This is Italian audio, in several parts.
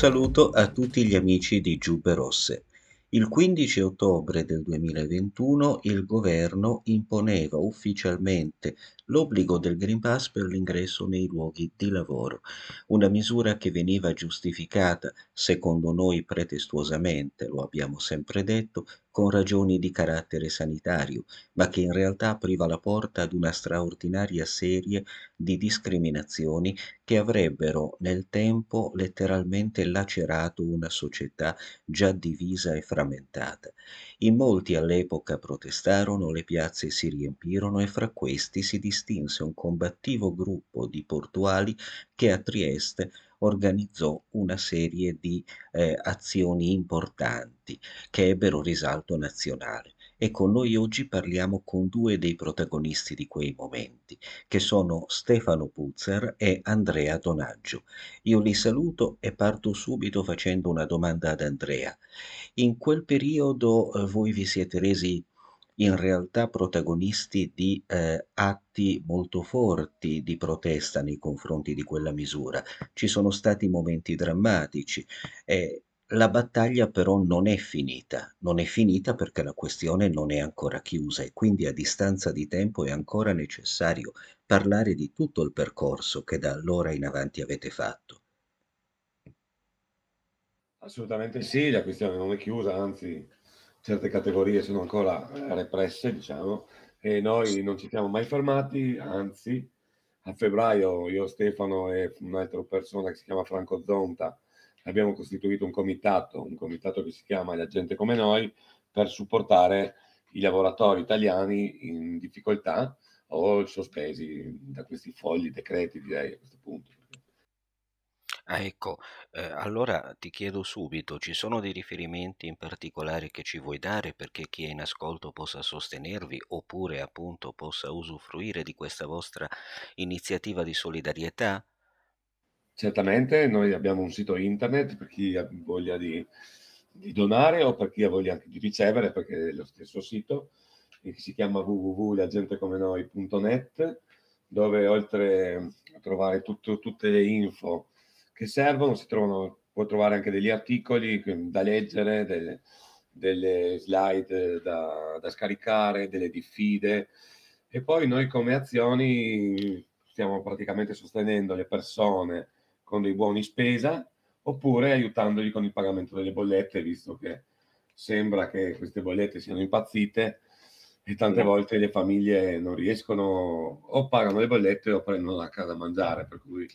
saluto a tutti gli amici di Giubbe Rosse. Il 15 ottobre del 2021 il governo imponeva ufficialmente l'obbligo del Green Pass per l'ingresso nei luoghi di lavoro, una misura che veniva giustificata, secondo noi pretestuosamente, lo abbiamo sempre detto, con ragioni di carattere sanitario, ma che in realtà apriva la porta ad una straordinaria serie di discriminazioni che avrebbero nel tempo letteralmente lacerato una società già divisa e frammentata. In molti all'epoca protestarono, le piazze si riempirono e fra questi si distinse un combattivo gruppo di portuali che a Trieste organizzò una serie di eh, azioni importanti che ebbero risalto nazionale. E con noi oggi parliamo con due dei protagonisti di quei momenti, che sono Stefano Puzzer e Andrea Donaggio. Io li saluto e parto subito facendo una domanda ad Andrea. In quel periodo eh, voi vi siete resi in realtà protagonisti di eh, atti molto forti di protesta nei confronti di quella misura. Ci sono stati momenti drammatici. Eh, la battaglia però non è finita, non è finita perché la questione non è ancora chiusa e quindi a distanza di tempo è ancora necessario parlare di tutto il percorso che da allora in avanti avete fatto. Assolutamente sì, la questione non è chiusa, anzi certe categorie sono ancora represse, diciamo, e noi non ci siamo mai fermati, anzi a febbraio io, Stefano e un'altra persona che si chiama Franco Zonta abbiamo costituito un comitato, un comitato che si chiama La gente come noi, per supportare i lavoratori italiani in difficoltà o sospesi da questi folli decreti, direi a questo punto. Ah, ecco, eh, allora ti chiedo subito, ci sono dei riferimenti in particolare che ci vuoi dare perché chi è in ascolto possa sostenervi oppure appunto possa usufruire di questa vostra iniziativa di solidarietà? Certamente, noi abbiamo un sito internet per chi ha voglia di, di donare o per chi ha voglia anche di ricevere, perché è lo stesso sito, che si chiama www.lagentecomenoi.net, dove oltre a trovare tutto, tutte le info che servono, si trovano, può trovare anche degli articoli da leggere, delle, delle slide da, da, scaricare, delle diffide. E poi noi come azioni stiamo praticamente sostenendo le persone con dei buoni spesa oppure aiutandoli con il pagamento delle bollette, visto che sembra che queste bollette siano impazzite e tante volte le famiglie non riescono o pagano le bollette o prendono a casa da mangiare, per cui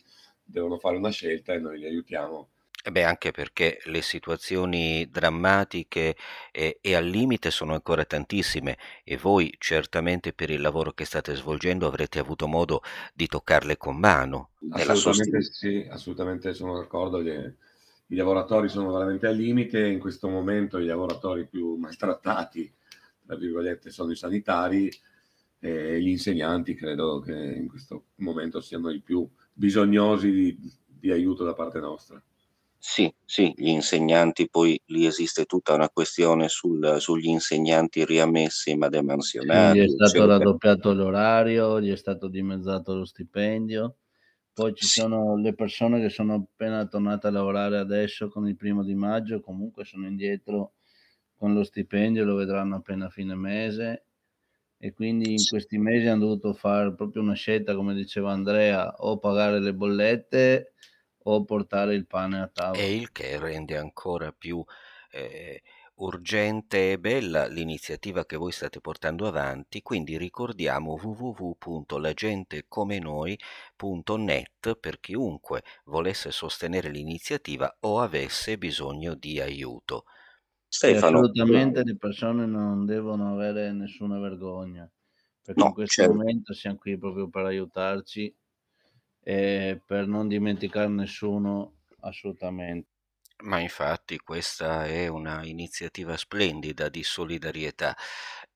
devono fare una scelta e noi li aiutiamo. E beh, anche perché le situazioni drammatiche e, e, al limite sono ancora tantissime e voi certamente per il lavoro che state svolgendo avrete avuto modo di toccarle con mano. Assolutamente sì, assolutamente sono d'accordo. Gli, I lavoratori sono veramente al limite, in questo momento i lavoratori più maltrattati, tra virgolette, sono i sanitari e gli insegnanti credo che in questo momento siano i più bisognosi di, di aiuto da parte nostra. Sì, sì, gli insegnanti, poi lì esiste tutta una questione sul, sugli insegnanti riammessi ma demansionati. Sì, gli è stato raddoppiato l'orario, gli è stato dimezzato lo stipendio. Poi ci sì. sono le persone che sono appena tornate a lavorare adesso con il primo di maggio, comunque sono indietro con lo stipendio, lo vedranno appena fine mese e quindi in questi mesi hanno dovuto fare proprio una scelta, come diceva Andrea, o pagare le bollette o portare il pane a tavola. E il che rende ancora più eh, urgente e bella l'iniziativa che voi state portando avanti, quindi ricordiamo www.lagentecomenoi.net per chiunque volesse sostenere l'iniziativa o avesse bisogno di aiuto. Stefano. assolutamente le persone non devono avere nessuna vergogna, perché no, in questo certo. momento siamo qui proprio per aiutarci e per non dimenticare nessuno assolutamente. Ma infatti questa è una iniziativa splendida di solidarietà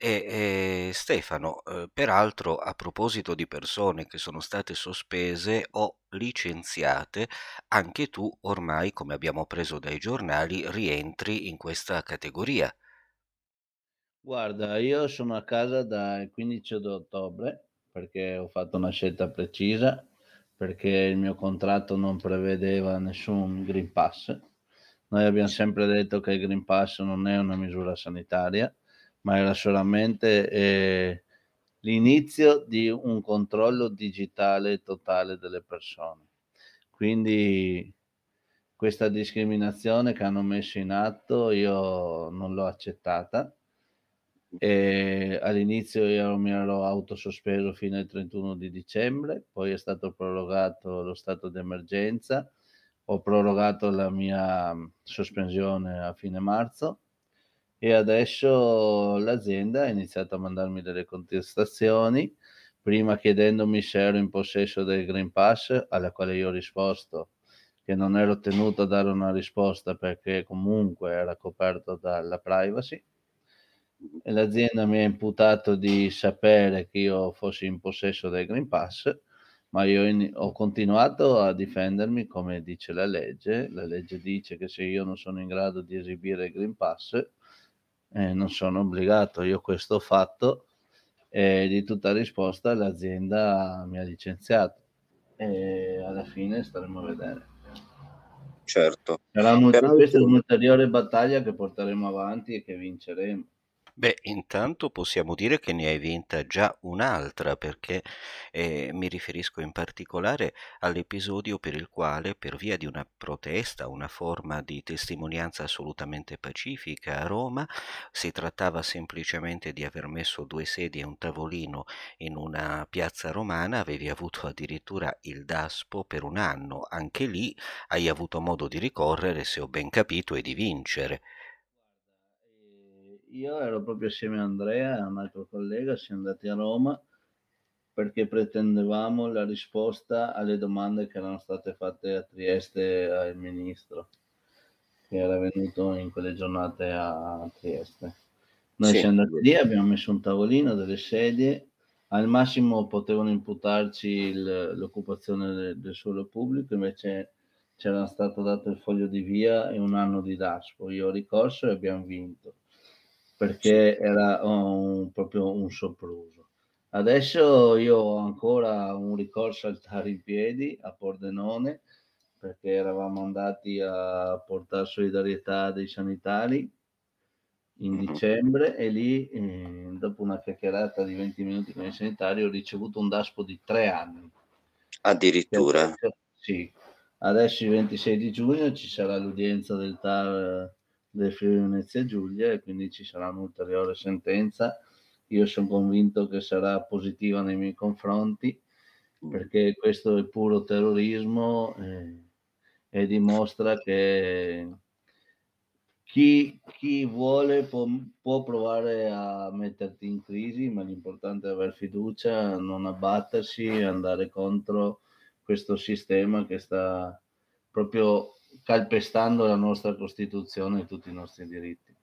e, e Stefano, eh, peraltro a proposito di persone che sono state sospese o licenziate, anche tu ormai, come abbiamo preso dai giornali, rientri in questa categoria. Guarda, io sono a casa dal 15 ottobre perché ho fatto una scelta precisa, perché il mio contratto non prevedeva nessun Green Pass Noi abbiamo sempre detto che il Green Pass non è una misura sanitaria, ma era solamente eh, l'inizio di un controllo digitale totale delle persone. Quindi questa discriminazione che hanno messo in atto io non l'ho accettata e all'inizio io mi ero autosospeso fino al 31 di dicembre, poi è stato prorogato lo stato d'emergenza, ho prorogato la mia sospensione a fine marzo e adesso l'azienda ha iniziato a mandarmi delle contestazioni, prima chiedendomi se ero in possesso del Green Pass, alla quale io ho risposto che non ero tenuto a dare una risposta perché comunque era coperto dalla privacy e l'azienda mi ha imputato di sapere che io fossi in possesso del Green Pass, ma io in, ho continuato a difendermi come dice la legge. La legge dice che se io non sono in grado di esibire il Green Pass, eh, non sono obbligato. Io questo ho fatto e di tutta risposta l'azienda mi ha licenziato e alla fine staremo a vedere. Certo. Sarà un, questa è un'ulteriore battaglia che porteremo avanti e che vinceremo. Beh, intanto possiamo dire che ne hai vinta già un'altra, perché eh, mi riferisco in particolare all'episodio per il quale, per via di una protesta, una forma di testimonianza assolutamente pacifica a Roma, si trattava semplicemente di aver messo due sedie e un tavolino in una piazza romana, avevi avuto addirittura il DASPO per un anno. Anche lì hai avuto modo di ricorrere, se ho ben capito, e di vincere io ero proprio assieme a Andrea e a un altro collega, siamo andati a Roma perché pretendevamo la risposta alle domande che erano state fatte a Trieste al ministro che era venuto in quelle giornate a Trieste. Noi sì. siamo andati lì, abbiamo messo un tavolino, delle sedie, al massimo potevano imputarci il, l'occupazione del, del suolo pubblico, invece c'era stato dato il foglio di via e un anno di DASPO. Io ho ricorso e abbiamo vinto perché era un, proprio un sopruso. Adesso io ho ancora un ricorso al TAR in piedi a Pordenone perché eravamo andati a portare solidarietà dei sanitari in mm-hmm. dicembre e lì eh, dopo una chiacchierata di 20 minuti con i sanitari ho ricevuto un DASPO di tre anni. Addirittura? Adesso, sì, adesso il 26 di giugno ci sarà l'udienza del TAR del Friuli Venezia Giulia e quindi ci sarà un'ulteriore sentenza. Io sono convinto che sarà positiva nei miei confronti perché questo è puro terrorismo eh, e dimostra che chi, chi vuole può, può, provare a metterti in crisi, ma l'importante è avere fiducia, non abbattersi e andare contro questo sistema che sta proprio calpestando la nostra Costituzione e tutti i nostri diritti.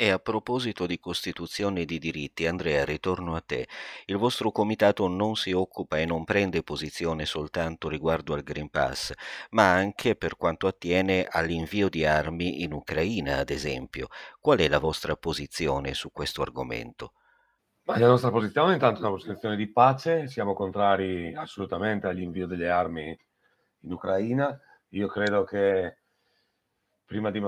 E a proposito di Costituzione e di diritti, Andrea, ritorno a te. Il vostro comitato non si occupa e non prende posizione soltanto riguardo al Green Pass, ma anche per quanto attiene all'invio di armi in Ucraina, ad esempio. Qual è la vostra posizione su questo argomento? Ma la nostra posizione intanto è una posizione di pace, siamo contrari assolutamente all'invio delle armi in Ucraina io credo che prima di,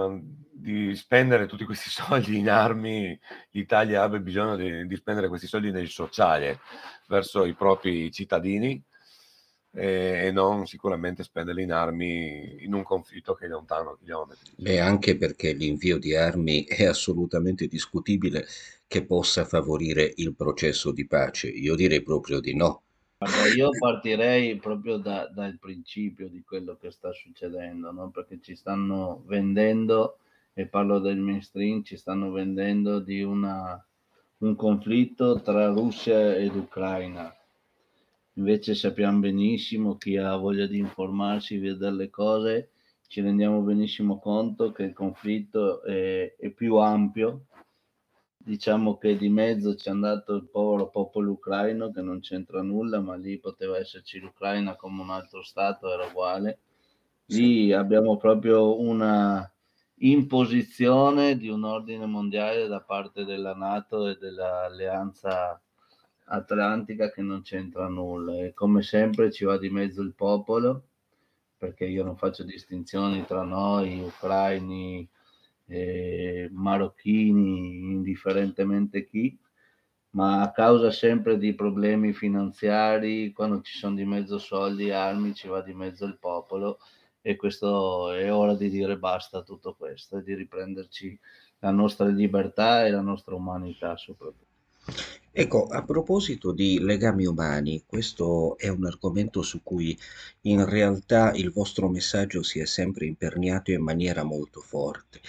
di, spendere tutti questi soldi in armi, l'Italia abbia bisogno di, di, spendere questi soldi nel sociale verso i propri cittadini e, e, non sicuramente spenderli in armi in un conflitto che è lontano chilometri. Beh, anche perché l'invio di armi è assolutamente discutibile che possa favorire il processo di pace. Io direi proprio di no Guarda, io partirei proprio da, dal principio di quello che sta succedendo, no? perché ci stanno vendendo, e parlo del mainstream, ci stanno vendendo di una, un conflitto tra Russia ed Ucraina. Invece sappiamo benissimo chi ha voglia di informarsi, vedere le cose, ci rendiamo benissimo conto che il conflitto è, è più ampio diciamo che di mezzo c'è andato il povero popolo ucraino che non c'entra nulla, ma lì poteva esserci l'Ucraina come un altro Stato, era uguale. Lì sì. abbiamo proprio una imposizione di un ordine mondiale da parte della Nato e dell'Alleanza Atlantica che non c'entra nulla e come sempre ci va di mezzo il popolo perché io non faccio distinzioni tra noi, ucraini, eh, marocchini, indifferentemente chi, ma a causa sempre di problemi finanziari, quando ci sono di mezzo soldi armi, ci va di mezzo il popolo e questo è ora di dire basta a tutto questo e di riprenderci la nostra libertà e la nostra umanità soprattutto. Ecco, a proposito di legami umani, questo è un argomento su cui in realtà il vostro messaggio si è sempre imperniato in maniera molto forte,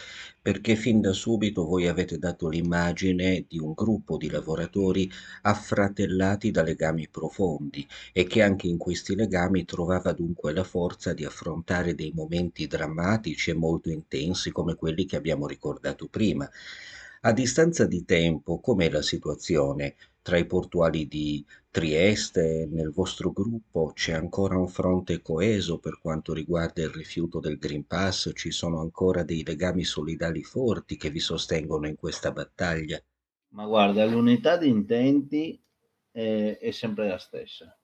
perché fin da subito voi avete dato l'immagine di un gruppo di lavoratori affratellati da legami profondi e che anche in questi legami trovava dunque la forza di affrontare dei momenti drammatici e molto intensi come quelli che abbiamo ricordato prima. A distanza di tempo, com'è la situazione tra i portuali di Trieste? Nel vostro gruppo c'è ancora un fronte coeso per quanto riguarda il rifiuto del Green Pass? Ci sono ancora dei legami solidali forti che vi sostengono in questa battaglia? Ma guarda, l'unità di intenti è, è sempre la stessa.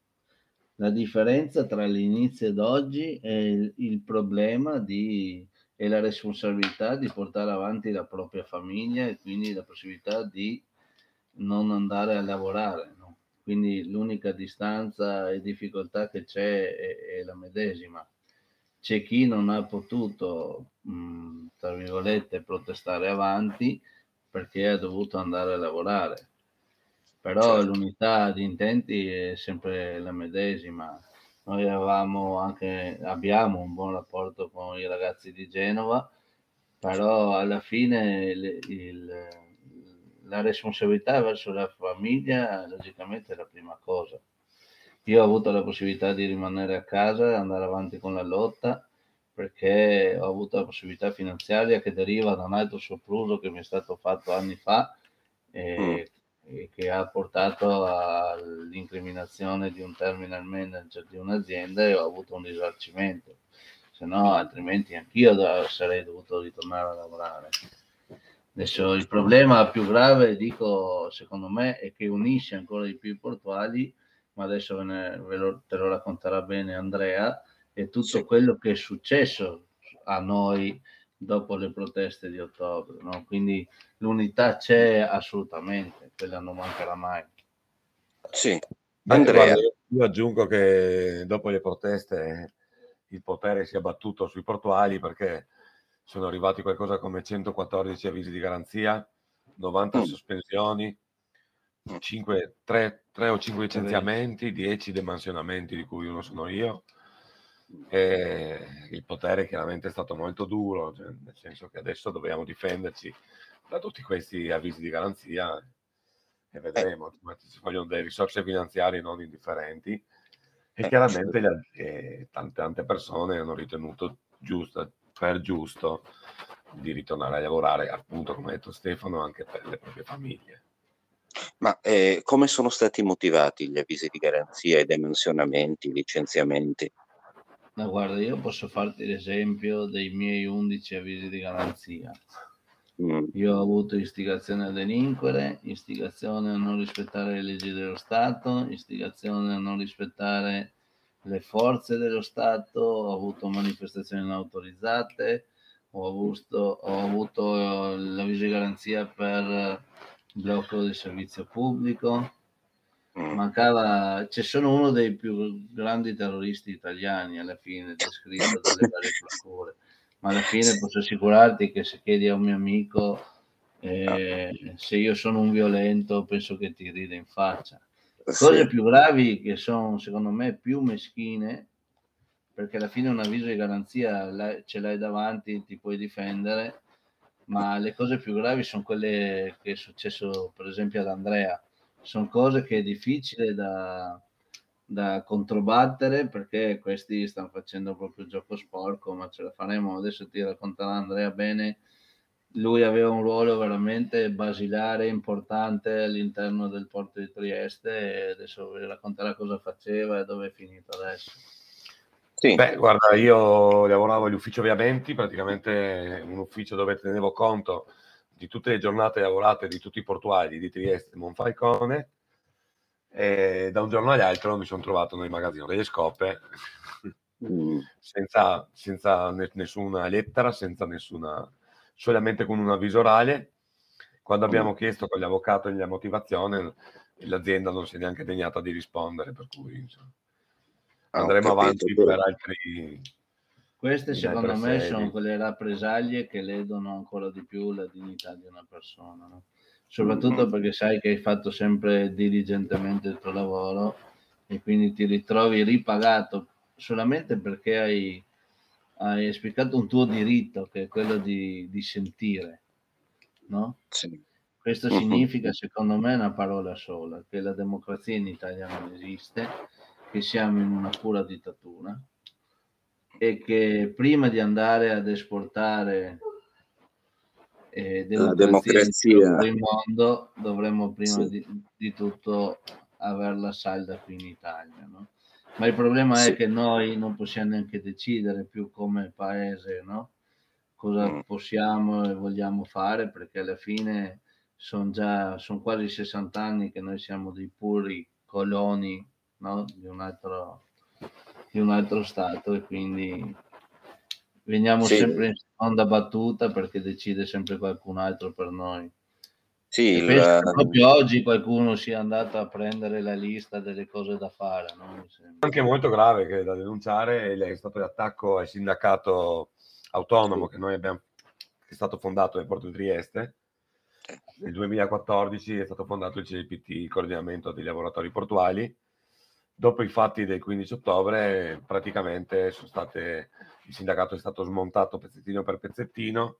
La differenza tra l'inizio ed oggi è il, il problema di e la responsabilità di portare avanti la propria famiglia e quindi la possibilità di non andare a lavorare. No? Quindi l'unica distanza e difficoltà che c'è è, è la medesima. C'è chi non ha potuto, mh, tra virgolette, protestare avanti perché ha dovuto andare a lavorare. Però certo. l'unità di intenti è sempre la medesima noi avevamo anche, abbiamo un buon rapporto con i ragazzi di Genova, però alla fine il, il, la responsabilità verso la famiglia logicamente è la prima cosa. Io ho avuto la possibilità di rimanere a casa e andare avanti con la lotta perché ho avuto la possibilità finanziaria che deriva da un altro sopruso che mi è stato fatto anni fa e mm che ha portato all'incriminazione di un terminal manager di un'azienda e ho avuto un risarcimento, se no altrimenti anch'io sarei dovuto ritornare a lavorare. Adesso il problema più grave, dico, secondo me, è che unisce ancora di più i portuali, ma adesso ve, ne, ve lo, te lo racconterà bene Andrea, e tutto sì. quello che è successo a noi dopo le proteste di ottobre. No? Quindi l'unità c'è assolutamente, quella non mancherà mai. Sì, Andrea. io aggiungo che dopo le proteste il potere si è battuto sui portuali perché sono arrivati qualcosa come 114 avvisi di garanzia, 90 mm. sospensioni, 5, 3, 3 o 5 licenziamenti, 10 demansionamenti di cui uno sono io. E il potere chiaramente è stato molto duro, cioè, nel senso che adesso dobbiamo difenderci da tutti questi avvisi di garanzia e vedremo, eh. ci vogliono delle risorse finanziarie non indifferenti. E eh, chiaramente le, tante, tante persone hanno ritenuto giusto, per giusto di ritornare a lavorare, appunto come ha detto Stefano, anche per le proprie famiglie. Ma eh, come sono stati motivati gli avvisi di garanzia, i dimensionamenti, i licenziamenti? Ma guarda, io posso farti l'esempio dei miei 11 avvisi di garanzia. Mm. Io ho avuto istigazione a delinquere, istigazione a non rispettare le leggi dello Stato, istigazione a non rispettare le forze dello Stato, ho avuto manifestazioni non autorizzate, ho avuto, ho avuto di garanzia per blocco del servizio pubblico, Mm. mancava, c'è solo uno dei più grandi terroristi italiani alla fine descritto dalle varie procure, ma alla fine posso assicurarti che se chiedi a un mio amico eh, se io sono un violento penso che ti ride in faccia. Cose sì. più gravi che sono secondo me più meschine perché alla fine un avviso di garanzia ce l'hai davanti, ti puoi difendere, ma le cose più gravi sono quelle che è successo per esempio ad Andrea sono cose che è difficile da, da controbattere perché questi stanno facendo proprio il gioco sporco, ma ce la faremo. Adesso ti racconterà Andrea bene. Lui aveva un ruolo veramente basilare, importante all'interno del porto di Trieste e adesso vi racconterà cosa faceva e dove è finito adesso. Sì. Beh, guarda, io lavoravo all'ufficio Viamenti, praticamente un ufficio dove tenevo conto di tutte le giornate lavorate di tutti i portuali di Trieste e Monfalcone e da un giorno all'altro mi sono trovato nel magazzino delle scope mm. senza, senza nessuna lettera, senza nessuna, solamente con un avviso orale. Quando mm. abbiamo chiesto con gli avvocati la motivazione, l'azienda non si è neanche degnata di rispondere, per cui insomma, ah, andremo avanti per altri... Queste secondo me sedi. sono quelle rappresaglie che ledono ancora di più la dignità di una persona, no? soprattutto mm-hmm. perché sai che hai fatto sempre diligentemente il tuo lavoro e quindi ti ritrovi ripagato solamente perché hai, hai esplicato un tuo diritto che è quello di, di sentire, no? Sì. Questo significa, secondo me, una parola sola, che la democrazia in Italia non esiste, che siamo in una pura dittatura e che prima di andare ad esportare eh, la democrazia in mondo dovremmo prima sì. di, di, tutto averla salda qui in Italia. No? Ma il problema sì. è che noi non possiamo neanche decidere più come paese no? cosa mm. possiamo e vogliamo fare perché alla fine sono già sono quasi 60 anni che noi siamo dei puri coloni no? di, un altro, di un altro stato e quindi veniamo sì. sempre in seconda battuta perché decide sempre qualcun altro per noi. Sì, il... proprio oggi qualcuno sia andato a prendere la lista delle cose da fare. No? Anche molto grave che da denunciare è stato l'attacco al sindacato autonomo che noi abbiamo che è stato fondato nel porto di Trieste. Nel 2014 è stato fondato il CLPT, il coordinamento dei lavoratori portuali. Dopo i fatti del 15 ottobre, praticamente state, il sindacato è stato smontato pezzettino per pezzettino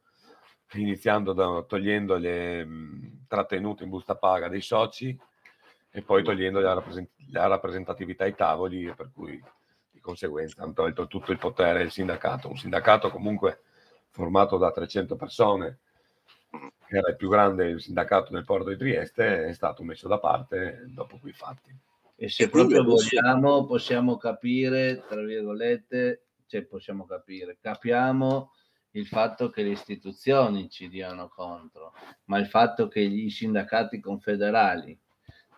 iniziando da, togliendo le mh, trattenute in busta paga dei soci e poi togliendo la, rappresent- la rappresentatività ai tavoli, per cui di conseguenza hanno tolto tutto il potere del sindacato. Un sindacato comunque formato da 300 persone, che era il più grande sindacato nel porto di Trieste, è stato messo da parte dopo quei fatti. E se e proprio vogliamo, possiamo capire, tra virgolette, cioè possiamo capire, capiamo il fatto che le istituzioni ci diano contro, ma il fatto che i sindacati confederali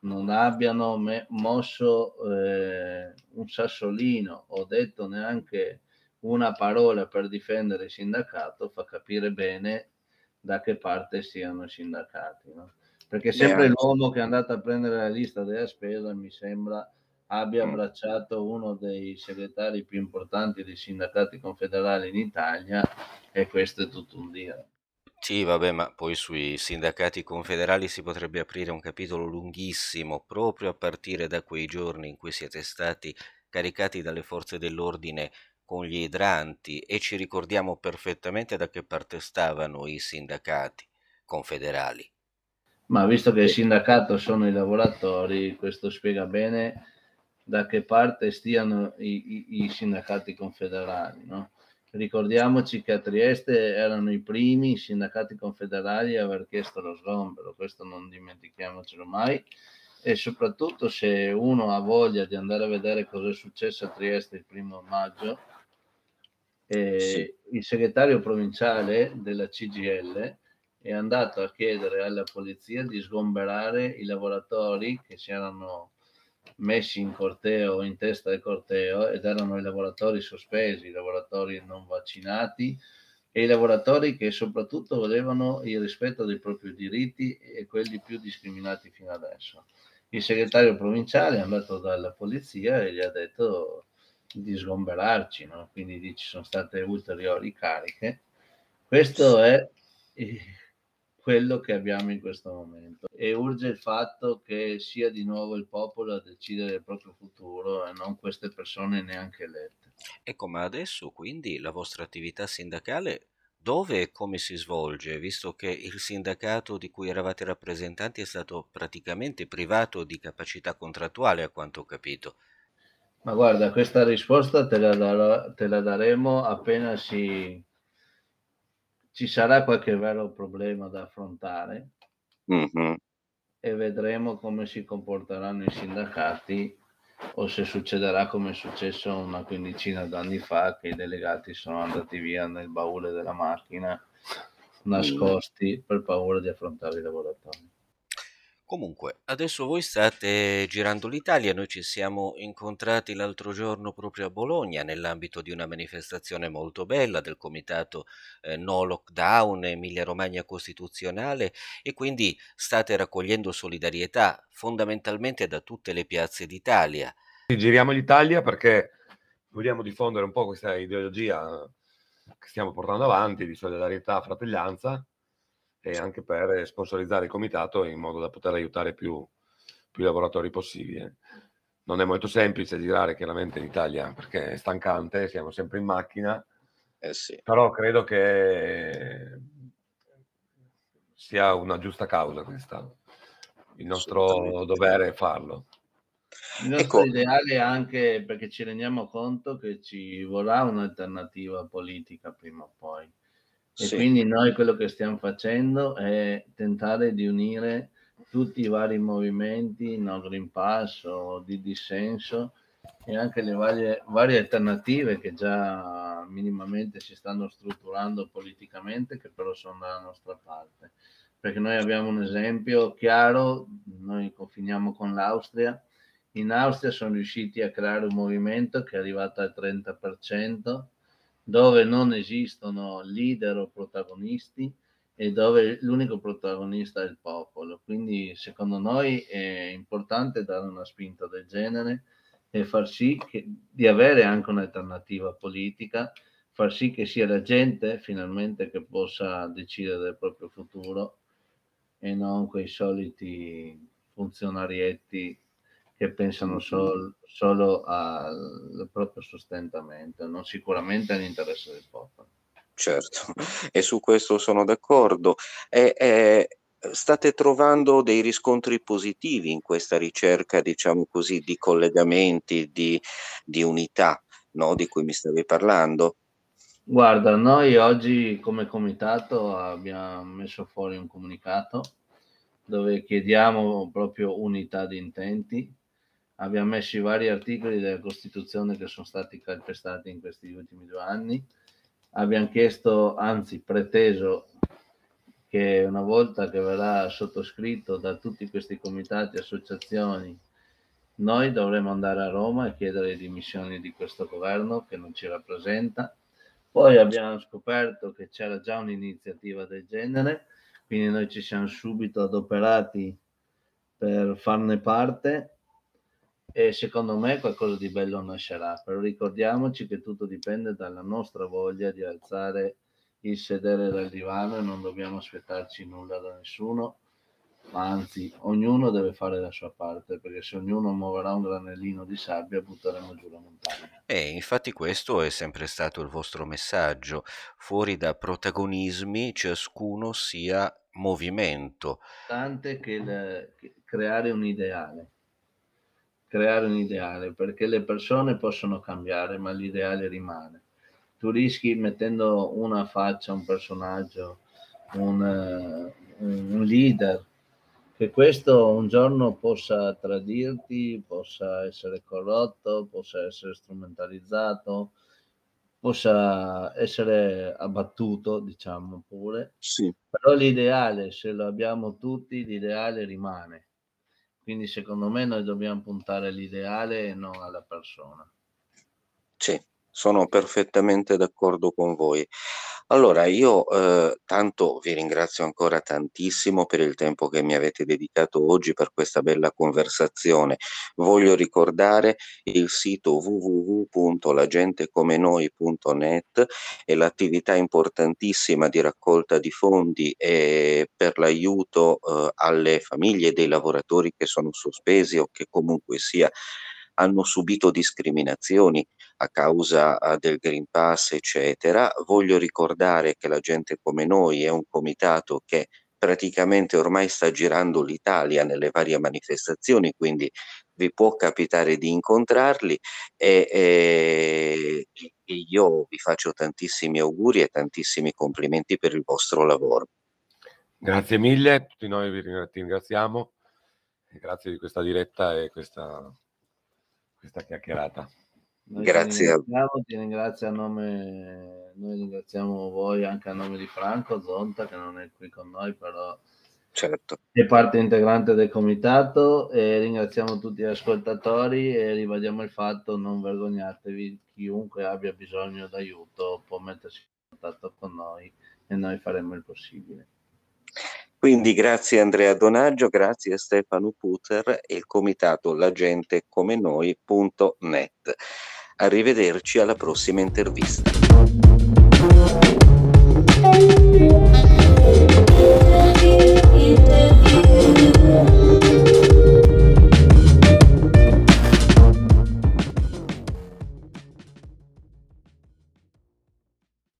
non abbiano me- mosso eh, un sassolino o detto neanche una parola per difendere il sindacato fa capire bene da che parte siano i sindacati. No? Perché sempre Beh, l'uomo che è andato a prendere la lista della spesa mi sembra abbia mm. abbracciato uno dei segretari più importanti dei sindacati confederali in Italia e questo è tutto un dire. Sì, vabbè, ma poi sui sindacati confederali si potrebbe aprire un capitolo lunghissimo, proprio a partire da quei giorni in cui siete stati caricati dalle forze dell'ordine con gli idranti e ci ricordiamo perfettamente da che parte stavano i sindacati confederali. Ma visto che il sindacato sono i lavoratori, questo spiega bene da che parte stiano i, i, i sindacati confederali. No? Ricordiamoci che a Trieste erano i primi sindacati confederali a aver chiesto lo sgombero, questo non dimentichiamocelo mai. E soprattutto se uno ha voglia di andare a vedere cosa è successo a Trieste il primo maggio, eh, sì. il segretario provinciale della CGL è andato a chiedere alla polizia di sgomberare i lavoratori che si erano messi in corteo, in testa del corteo, ed erano i lavoratori sospesi, i lavoratori non vaccinati e i lavoratori che soprattutto volevano il rispetto dei propri diritti e quelli più discriminati fino adesso. Il segretario provinciale è andato dalla polizia e gli ha detto di sgomberarci, no? quindi ci sono state ulteriori cariche. Questo è quello che abbiamo in questo momento e urge il fatto che sia di nuovo il popolo a decidere il proprio futuro e non queste persone neanche elette. Ecco, ma adesso quindi la vostra attività sindacale dove e come si svolge, visto che il sindacato di cui eravate rappresentanti è stato praticamente privato di capacità contrattuale, a quanto ho capito? Ma guarda, questa risposta te la, darò, te la daremo appena si ci sarà qualche vero problema da affrontare mm-hmm. e vedremo come si comporteranno i sindacati o se succederà come è successo una quindicina d'anni fa che i delegati sono andati via nel baule della macchina nascosti mm. per paura di affrontare i lavoratori. Comunque, adesso voi state girando l'Italia, noi ci siamo incontrati l'altro giorno proprio a Bologna nell'ambito di una manifestazione molto bella del comitato eh, No Lockdown Emilia Romagna Costituzionale e quindi state raccogliendo solidarietà fondamentalmente da tutte le piazze d'Italia. Giriamo l'Italia perché vogliamo diffondere un po' questa ideologia che stiamo portando avanti di solidarietà, fratellanza e anche per sponsorizzare il comitato in modo da poter aiutare più, più lavoratori possibile. Non è molto semplice girare chiaramente in Italia perché è stancante, siamo sempre in macchina, eh sì. però credo che sia una giusta causa questa. Il nostro dovere è farlo. Il nostro ecco. ideale è anche perché ci rendiamo conto che ci vorrà un'alternativa politica prima o poi. E sì. quindi noi quello che stiamo facendo è tentare di unire tutti i vari movimenti, no Green Pass o di dissenso e anche le varie, varie alternative che già minimamente si stanno strutturando politicamente, che però sono dalla nostra parte. Perché noi abbiamo un esempio chiaro, noi confiniamo con l'Austria, in Austria sono riusciti a creare un movimento che è arrivato al 30%, dove non esistono leader o protagonisti e dove l'unico protagonista è il popolo. Quindi secondo noi è importante dare una spinta del genere e far sì che, di avere anche un'alternativa politica, far sì che sia la gente finalmente che possa decidere del proprio futuro e non quei soliti funzionarietti che pensano sol, solo al proprio sostentamento, non sicuramente all'interesse del popolo. Certo, e su questo sono d'accordo. E, e, state trovando dei riscontri positivi in questa ricerca, diciamo così, di collegamenti, di, di unità, no? di cui mi stavi parlando? Guarda, noi oggi come comitato abbiamo messo fuori un comunicato dove chiediamo proprio unità di intenti abbiamo messo i vari articoli della Costituzione che sono stati calpestati in questi ultimi due anni. Abbiamo chiesto, anzi preteso, che una volta che verrà sottoscritto da tutti questi comitati e associazioni, noi dovremo andare a Roma e chiedere le dimissioni di questo governo che non ci rappresenta. Poi abbiamo scoperto che c'era già un'iniziativa del genere, quindi noi ci siamo subito adoperati per farne parte e secondo me qualcosa di bello nascerà, però ricordiamoci che tutto dipende dalla nostra voglia di alzare il sedere dal divano e non dobbiamo aspettarci nulla da nessuno, ma anzi ognuno deve fare la sua parte, perché se ognuno muoverà un granellino di sabbia butteremo giù la montagna. E infatti questo è sempre stato il vostro messaggio, fuori da protagonismi ciascuno sia movimento. Tante che, le, che creare un ideale creare un ideale, perché le persone possono cambiare, ma l'ideale rimane. Tu rischi mettendo una faccia, un personaggio, un, uh, un leader, che questo un giorno possa tradirti, possa essere corrotto, possa essere strumentalizzato, possa essere abbattuto, diciamo pure. Sì. Però l'ideale, se lo abbiamo tutti, l'ideale rimane quindi secondo me noi dobbiamo puntare all'ideale e non alla persona. Sì, sono perfettamente d'accordo con voi. Allora, io eh, tanto vi ringrazio ancora tantissimo per il tempo che mi avete dedicato oggi per questa bella conversazione. Voglio ricordare il sito www.lagentecomenoi.net e l'attività importantissima di raccolta di fondi e per l'aiuto eh, alle famiglie dei lavoratori che sono sospesi o che comunque sia hanno subito discriminazioni a causa uh, del Green Pass, eccetera. Voglio ricordare che la gente come noi è un comitato che praticamente ormai sta girando l'Italia nelle varie manifestazioni, quindi vi può capitare di incontrarli e, e, e io vi faccio tantissimi auguri e tantissimi complimenti per il vostro lavoro. Grazie mille, tutti noi vi ringraziamo, grazie di questa diretta e questa, questa chiacchierata. Noi Grazie. Ti ringraziamo, ti ringrazio a nome, noi ringraziamo voi anche a nome di Franco Zonta che non è qui con noi, però certo. è parte integrante del comitato e ringraziamo tutti gli ascoltatori e ribadiamo il fatto non vergognatevi, chiunque abbia bisogno d'aiuto può mettersi in contatto con noi e noi faremo il possibile. Quindi grazie Andrea Donaggio, grazie a Stefano Puter e il comitato lagentecomenoi.net. Arrivederci alla prossima intervista.